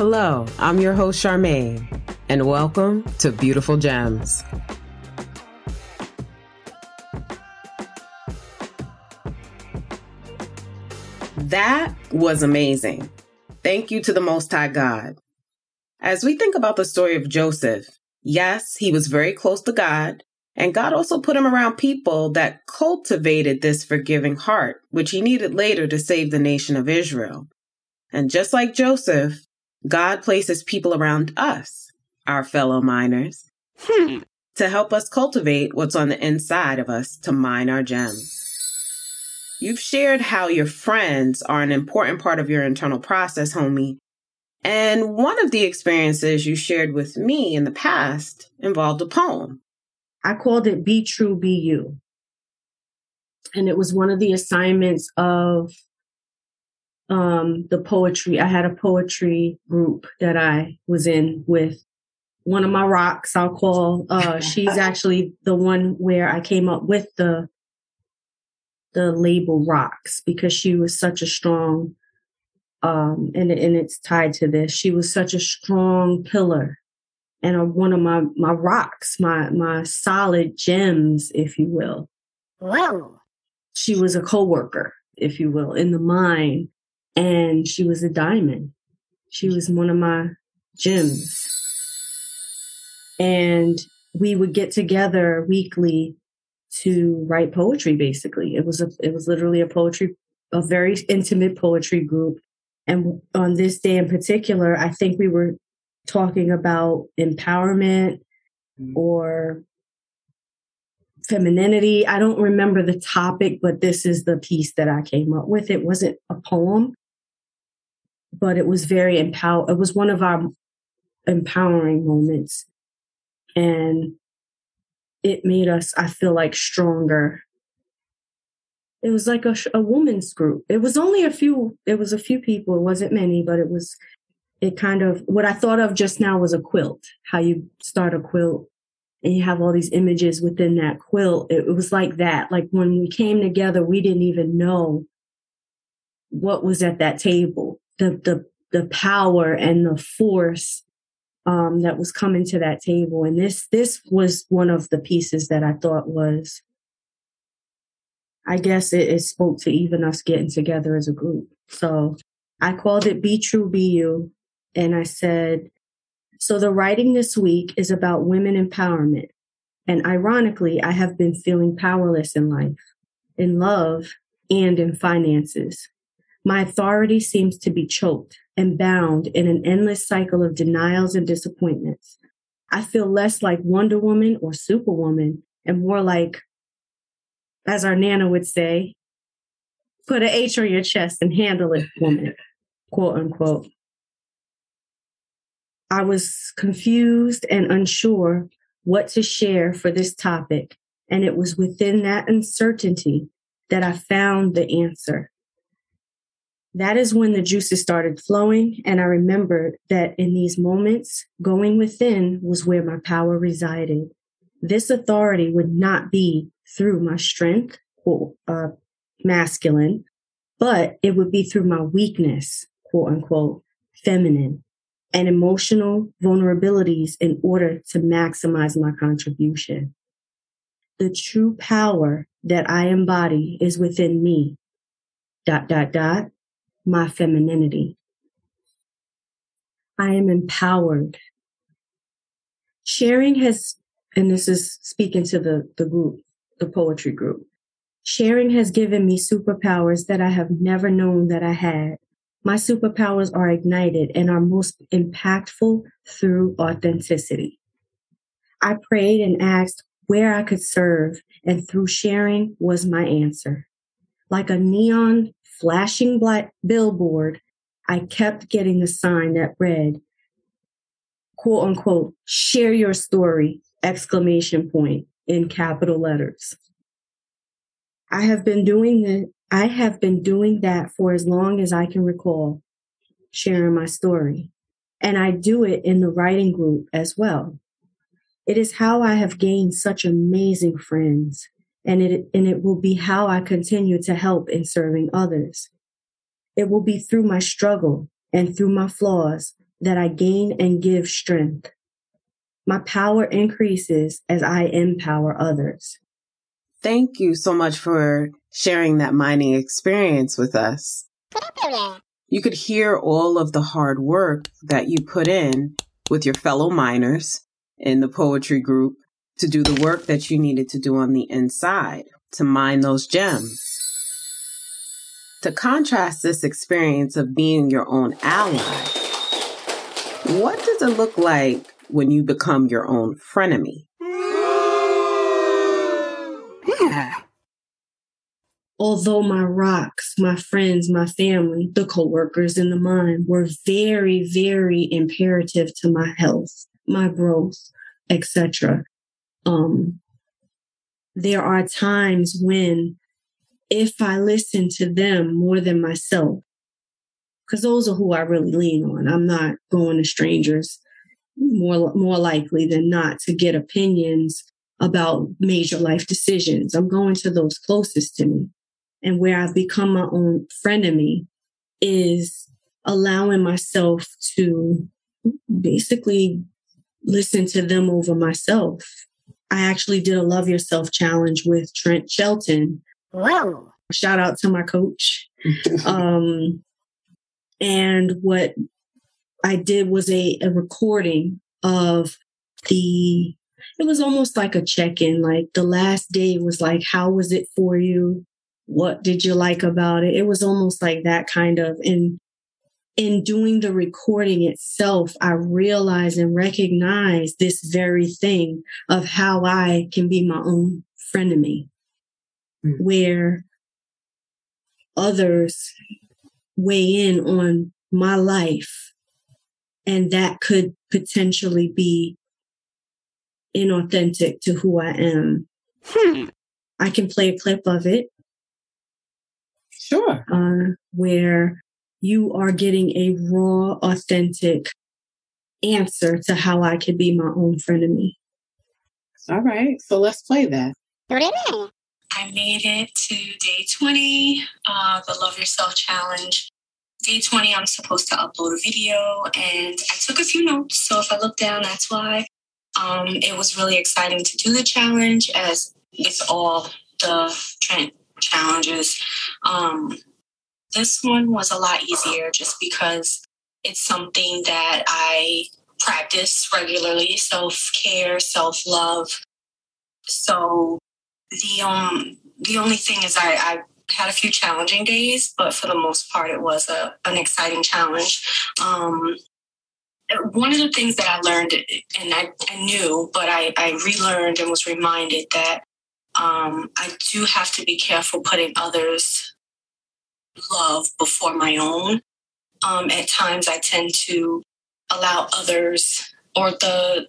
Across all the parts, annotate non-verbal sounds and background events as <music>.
Hello, I'm your host, Charmaine, and welcome to Beautiful Gems. That was amazing. Thank you to the Most High God. As we think about the story of Joseph, yes, he was very close to God, and God also put him around people that cultivated this forgiving heart, which he needed later to save the nation of Israel. And just like Joseph, God places people around us, our fellow miners, hmm. to help us cultivate what's on the inside of us to mine our gems. You've shared how your friends are an important part of your internal process, homie. And one of the experiences you shared with me in the past involved a poem. I called it Be True, Be You. And it was one of the assignments of um, the poetry. I had a poetry group that I was in with one of my rocks. I'll call. Uh, <laughs> she's actually the one where I came up with the the label rocks because she was such a strong um, and and it's tied to this. She was such a strong pillar and a, one of my my rocks, my my solid gems, if you will. Wow. She was a co-worker, if you will, in the mine and she was a diamond. She was one of my gems. And we would get together weekly to write poetry basically. It was a it was literally a poetry a very intimate poetry group. And on this day in particular, I think we were talking about empowerment mm. or femininity. I don't remember the topic, but this is the piece that I came up with. It wasn't a poem, but it was very empower. It was one of our empowering moments, and it made us. I feel like stronger. It was like a, a woman's group. It was only a few. It was a few people. It wasn't many, but it was. It kind of what I thought of just now was a quilt. How you start a quilt and you have all these images within that quilt. It, it was like that. Like when we came together, we didn't even know what was at that table the the the power and the force um, that was coming to that table. And this this was one of the pieces that I thought was, I guess it, it spoke to even us getting together as a group. So I called it "Be True, Be You," and I said, so the writing this week is about women empowerment. And ironically, I have been feeling powerless in life, in love, and in finances. My authority seems to be choked and bound in an endless cycle of denials and disappointments. I feel less like Wonder Woman or Superwoman and more like, as our Nana would say, put an H on your chest and handle it, woman, <laughs> quote unquote. I was confused and unsure what to share for this topic. And it was within that uncertainty that I found the answer. That is when the juices started flowing. And I remembered that in these moments, going within was where my power resided. This authority would not be through my strength, quote, uh, masculine, but it would be through my weakness, quote unquote, feminine, and emotional vulnerabilities in order to maximize my contribution. The true power that I embody is within me. Dot, dot, dot my femininity. I am empowered. Sharing has, and this is speaking to the, the group, the poetry group. Sharing has given me superpowers that I have never known that I had. My superpowers are ignited and are most impactful through authenticity. I prayed and asked where I could serve, and through sharing was my answer. Like a neon flashing black billboard, I kept getting the sign that read, quote unquote, share your story, exclamation point in capital letters. I have been doing the, I have been doing that for as long as I can recall, sharing my story. And I do it in the writing group as well. It is how I have gained such amazing friends and it, and it will be how I continue to help in serving others. It will be through my struggle and through my flaws that I gain and give strength. My power increases as I empower others. Thank you so much for sharing that mining experience with us. You could hear all of the hard work that you put in with your fellow miners in the poetry group to do the work that you needed to do on the inside to mine those gems. To contrast this experience of being your own ally, what does it look like when you become your own frenemy? Yeah. Although my rocks, my friends, my family, the coworkers in the mine were very, very imperative to my health, my growth, etc. Um, there are times when if I listen to them more than myself, because those are who I really lean on. I'm not going to strangers more more likely than not to get opinions about major life decisions. I'm going to those closest to me. And where I've become my own frenemy is allowing myself to basically listen to them over myself. I actually did a love yourself challenge with Trent Shelton Wow. Shout out to my coach. <laughs> um, and what I did was a, a recording of the, it was almost like a check in. Like the last day was like, how was it for you? What did you like about it? It was almost like that kind of, and in doing the recording itself, I realize and recognize this very thing of how I can be my own frenemy mm. where others weigh in on my life and that could potentially be inauthentic to who I am. Hmm. I can play a clip of it. Sure. Uh, where you are getting a raw, authentic answer to how I could be my own frenemy. All right. So let's play that. I made it to day 20, uh, the Love Yourself Challenge. Day 20, I'm supposed to upload a video, and I took a few notes. So if I look down, that's why. Um, it was really exciting to do the challenge, as with all the Trent challenges. Um, this one was a lot easier just because it's something that I practice regularly self care, self love. So the um the only thing is I, I had a few challenging days, but for the most part, it was a, an exciting challenge. Um, one of the things that I learned, and I, I knew, but I, I, relearned and was reminded that um, I do have to be careful putting others' love before my own. Um, at times, I tend to allow others or the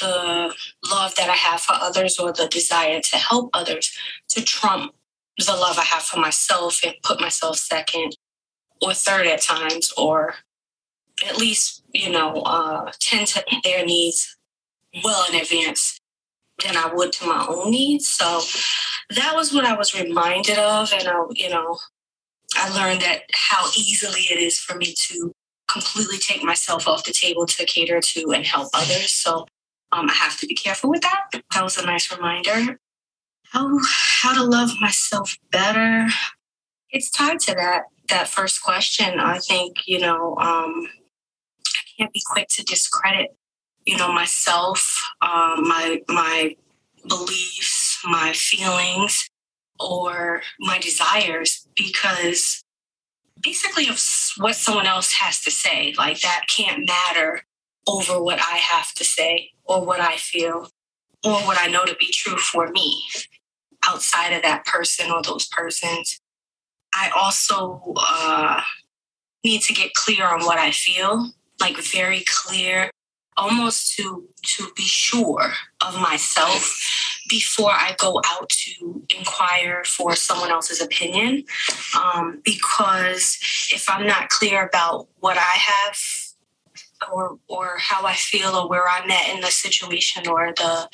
the love that I have for others or the desire to help others to trump the love I have for myself and put myself second or third at times, or at least, you know, uh, tend to their needs well in advance than I would to my own needs. So that was what I was reminded of. And, I, you know, I learned that how easily it is for me to completely take myself off the table to cater to and help others. So um, I have to be careful with that. That was a nice reminder. How how to love myself better? It's tied to that that first question. I think you know um, I can't be quick to discredit you know myself, um, my my beliefs, my feelings, or my desires because basically of what someone else has to say like that can't matter over what I have to say or what I feel or what I know to be true for me outside of that person or those persons. I also uh, need to get clear on what I feel, like very clear, almost to to be sure of myself before I go out to inquire for someone else's opinion. Um, because if I'm not clear about what I have or or how I feel or where I'm at in the situation or the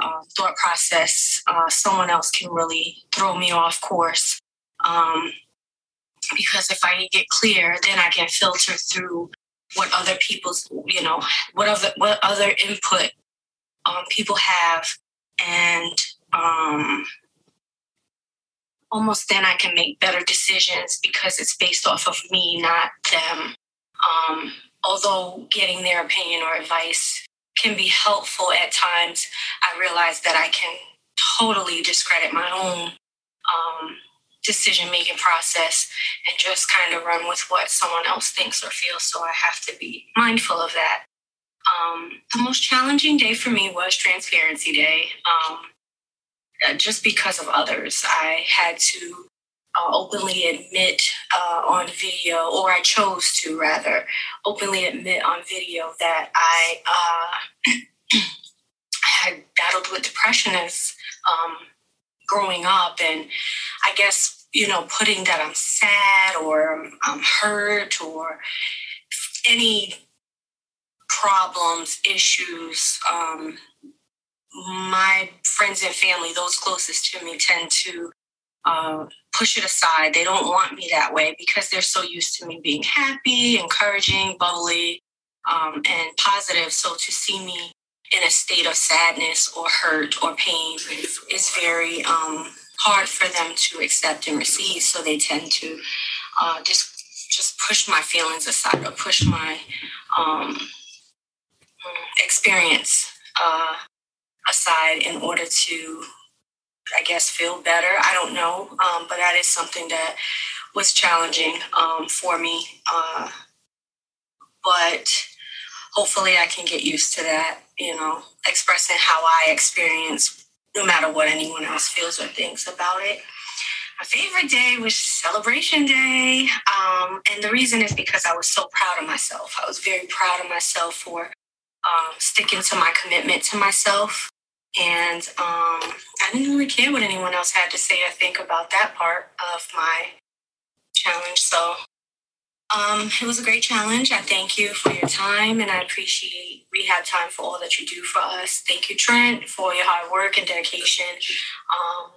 uh, thought process, uh, someone else can really throw me off course. Um, because if I get clear, then I can filter through what other people's, you know, what other what other input um, people have, and um, almost then I can make better decisions because it's based off of me, not them. Um, although getting their opinion or advice can be helpful at times, I realize that I can totally discredit my own um, decision making process and just kind of run with what someone else thinks or feels. So I have to be mindful of that. Um, the most challenging day for me was Transparency Day. Um, uh, just because of others, I had to uh, openly admit uh, on video, or I chose to rather openly admit on video that I uh, <clears throat> had battled with depression as um, growing up, and I guess you know putting that I'm sad or I'm hurt or any problems, issues. Um, my friends and family, those closest to me, tend to uh, push it aside. They don't want me that way because they're so used to me being happy, encouraging, bubbly, um, and positive. So to see me in a state of sadness or hurt or pain is very um, hard for them to accept and receive. So they tend to uh, just just push my feelings aside or push my um, experience uh, aside in order to, I guess, feel better. I don't know, um, but that is something that was challenging um, for me. Uh, but hopefully, I can get used to that. You know, expressing how I experience, no matter what anyone else feels or thinks about it. My favorite day was Celebration Day. Um, and the reason is because I was so proud of myself. I was very proud of myself for um, sticking to my commitment to myself and um, I didn't really care what anyone else had to say or think about that part of my challenge. So um, it was a great challenge. I thank you for your time and I appreciate Rehab Time for all that you do for us. Thank you, Trent, for your hard work and dedication. Um,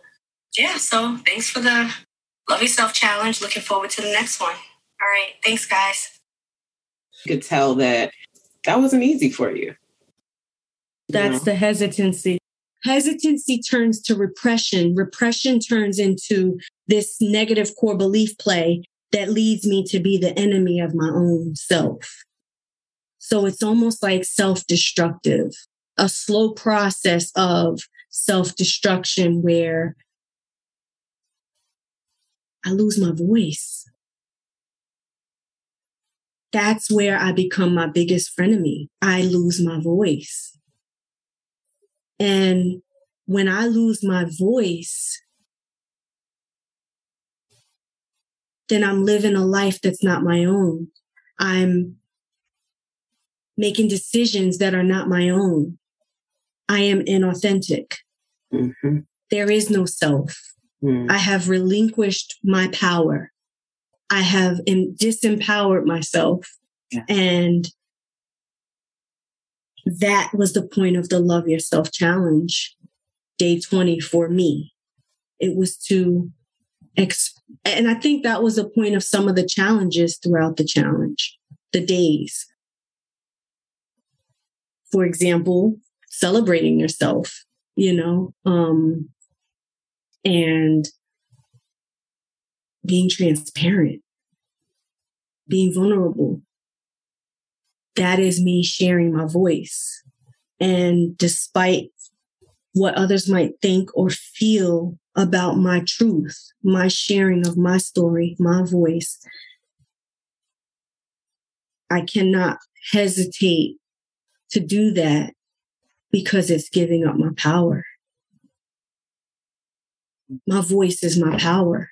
yeah, so thanks for the Love Yourself Challenge. Looking forward to the next one. All right. Thanks, guys. You could tell that that wasn't easy for you. That's the hesitancy hesitancy turns to repression. Repression turns into this negative core belief play that leads me to be the enemy of my own self. So it's almost like self destructive, a slow process of self destruction where I lose my voice. That's where I become my biggest frenemy. I lose my voice. And when I lose my voice, then I'm living a life that's not my own. I'm making decisions that are not my own. I am inauthentic. Mm-hmm. There is no self. Mm. I have relinquished my power. I have disempowered myself. Yeah. And that was the point of the Love Yourself Challenge, day 20 for me. It was to, exp- and I think that was the point of some of the challenges throughout the challenge, the days. For example, celebrating yourself, you know, um, and being transparent, being vulnerable, that is me sharing my voice. And despite what others might think or feel about my truth, my sharing of my story, my voice, I cannot hesitate to do that because it's giving up my power. My voice is my power.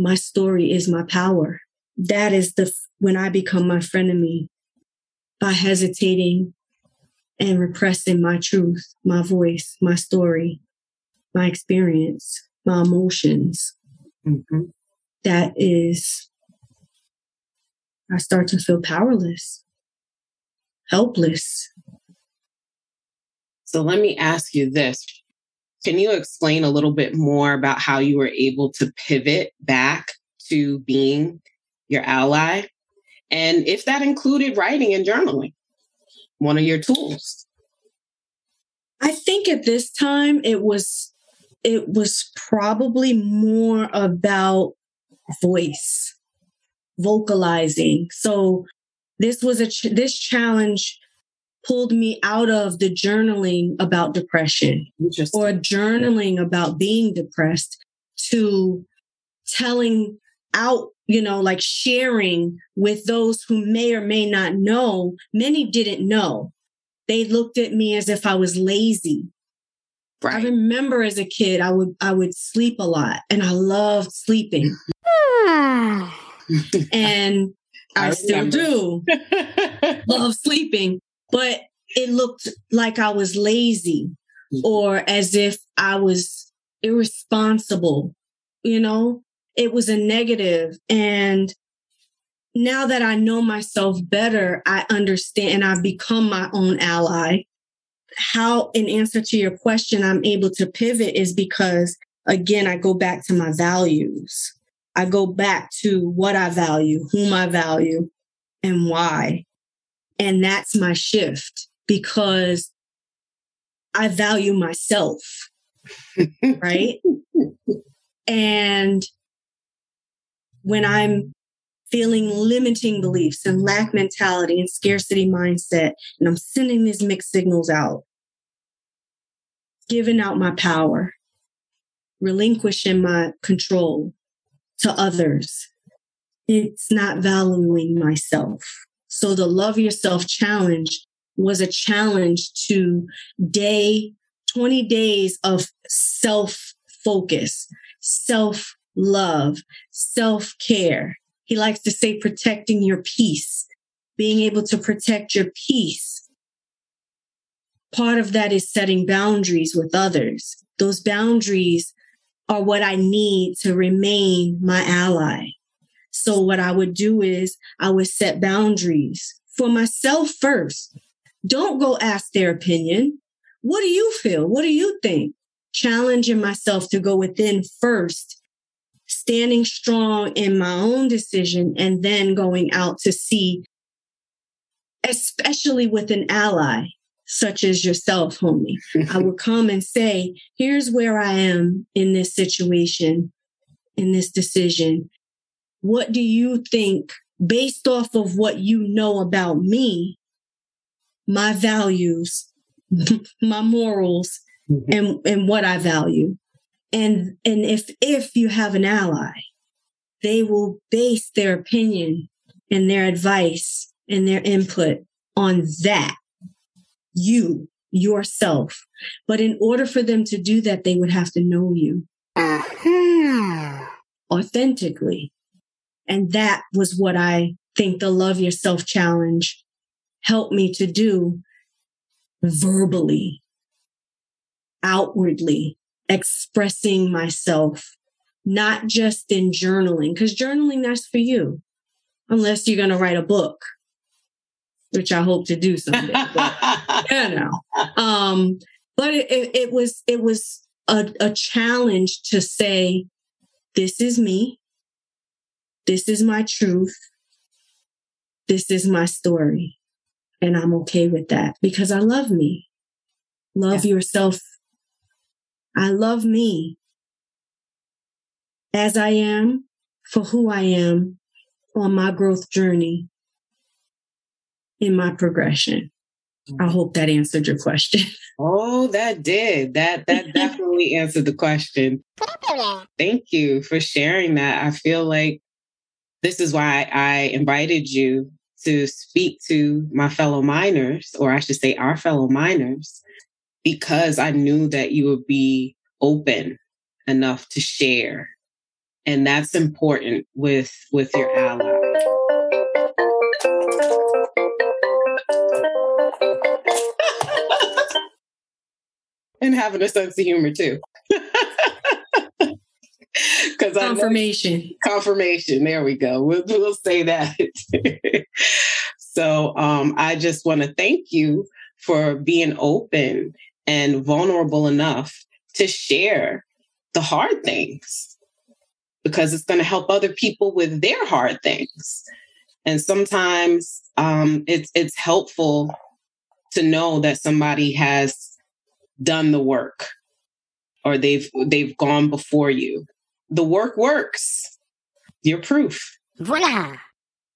My story is my power. That is the when I become my frenemy, by hesitating and repressing my truth, my voice, my story, my experience, my emotions. Mm-hmm. That is, I start to feel powerless, helpless. So let me ask you this. Can you explain a little bit more about how you were able to pivot back to being your ally And if that included writing and journaling, one of your tools. I think at this time it was it was probably more about voice, vocalizing. So this was a ch- this challenge pulled me out of the journaling about depression or journaling about being depressed to telling out, you know, like sharing with those who may or may not know. Many didn't know. They looked at me as if I was lazy. Right. I remember as a kid, I would I would sleep a lot, and I loved sleeping. <sighs> and I, I still do <laughs> love sleeping, but it looked like I was lazy mm-hmm. or as if I was irresponsible. You know, it was a negative. And now that I know myself better, I understand and I've become my own ally. How, in answer to your question, I'm able to pivot is because, again, I go back to my values. I go back to what I value, whom I value, and why. And that's my shift because I value myself. <laughs> right. And when I'm feeling limiting beliefs and lack mentality and scarcity mindset, and I'm sending these mixed signals out, giving out my power, relinquishing my control, to others. It's not valuing myself. So the love yourself challenge was a challenge to day 20 days of self focus, self love, self care. He likes to say protecting your peace, being able to protect your peace. Part of that is setting boundaries with others. Those boundaries are what I need to remain my ally. So what I would do is I would set boundaries for myself first. Don't go ask their opinion. What do you feel? What do you think? Challenging myself to go within first, standing strong in my own decision, and then going out to see, especially with an ally, such as yourself, homie. I would <laughs> come and say, here's where I am in this situation, in this decision. What do you think, based off of what you know about me, my values, <laughs> my morals, mm-hmm. and, and what I value? And, and if, if you have an ally, they will base their opinion and their advice and their input on that you, yourself. But in order for them to do that, they would have to know you uh-huh. authentically. And that was what I think the Love Yourself Challenge helped me to do verbally, outwardly, expressing myself, not just in journaling, because journaling, that's for you, unless you're going to write a book which I hope to do someday. But, <laughs> you know, um, but it, it, it was it was a, a challenge to say, this is me, this is my truth, this is my story, and I'm okay with that because I love me. Love yeah. yourself. I love me as I am for who I am on my growth journey in my progression. I mm-hmm. hope that answered your question. <laughs> Oh, that did. That that definitely answered the question. <laughs> Thank you for sharing that. I feel like this is why I invited you to speak to my fellow miners, or I should say our fellow miners, because I knew that you would be open enough to share. And that's important with with your allies. <laughs> and having a sense of humor too. <laughs> Because confirmation, confirmation. There we go. We'll, we'll say that. <laughs> so um, I just want to thank you for being open and vulnerable enough to share the hard things because it's going to help other people with their hard things. And sometimes um, it's it's helpful to know that somebody has done the work or they've they've gone before you. The work works. You're proof. Voila.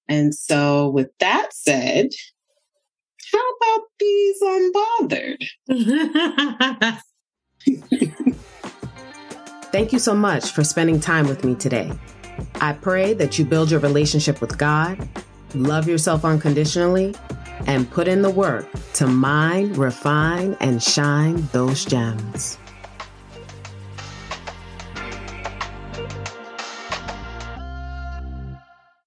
And so with that said, how about these unbothered? <laughs> Thank you so much for spending time with me today. I pray that you build your relationship with God, love yourself unconditionally, and put in the work to mine, refine, and shine those gems.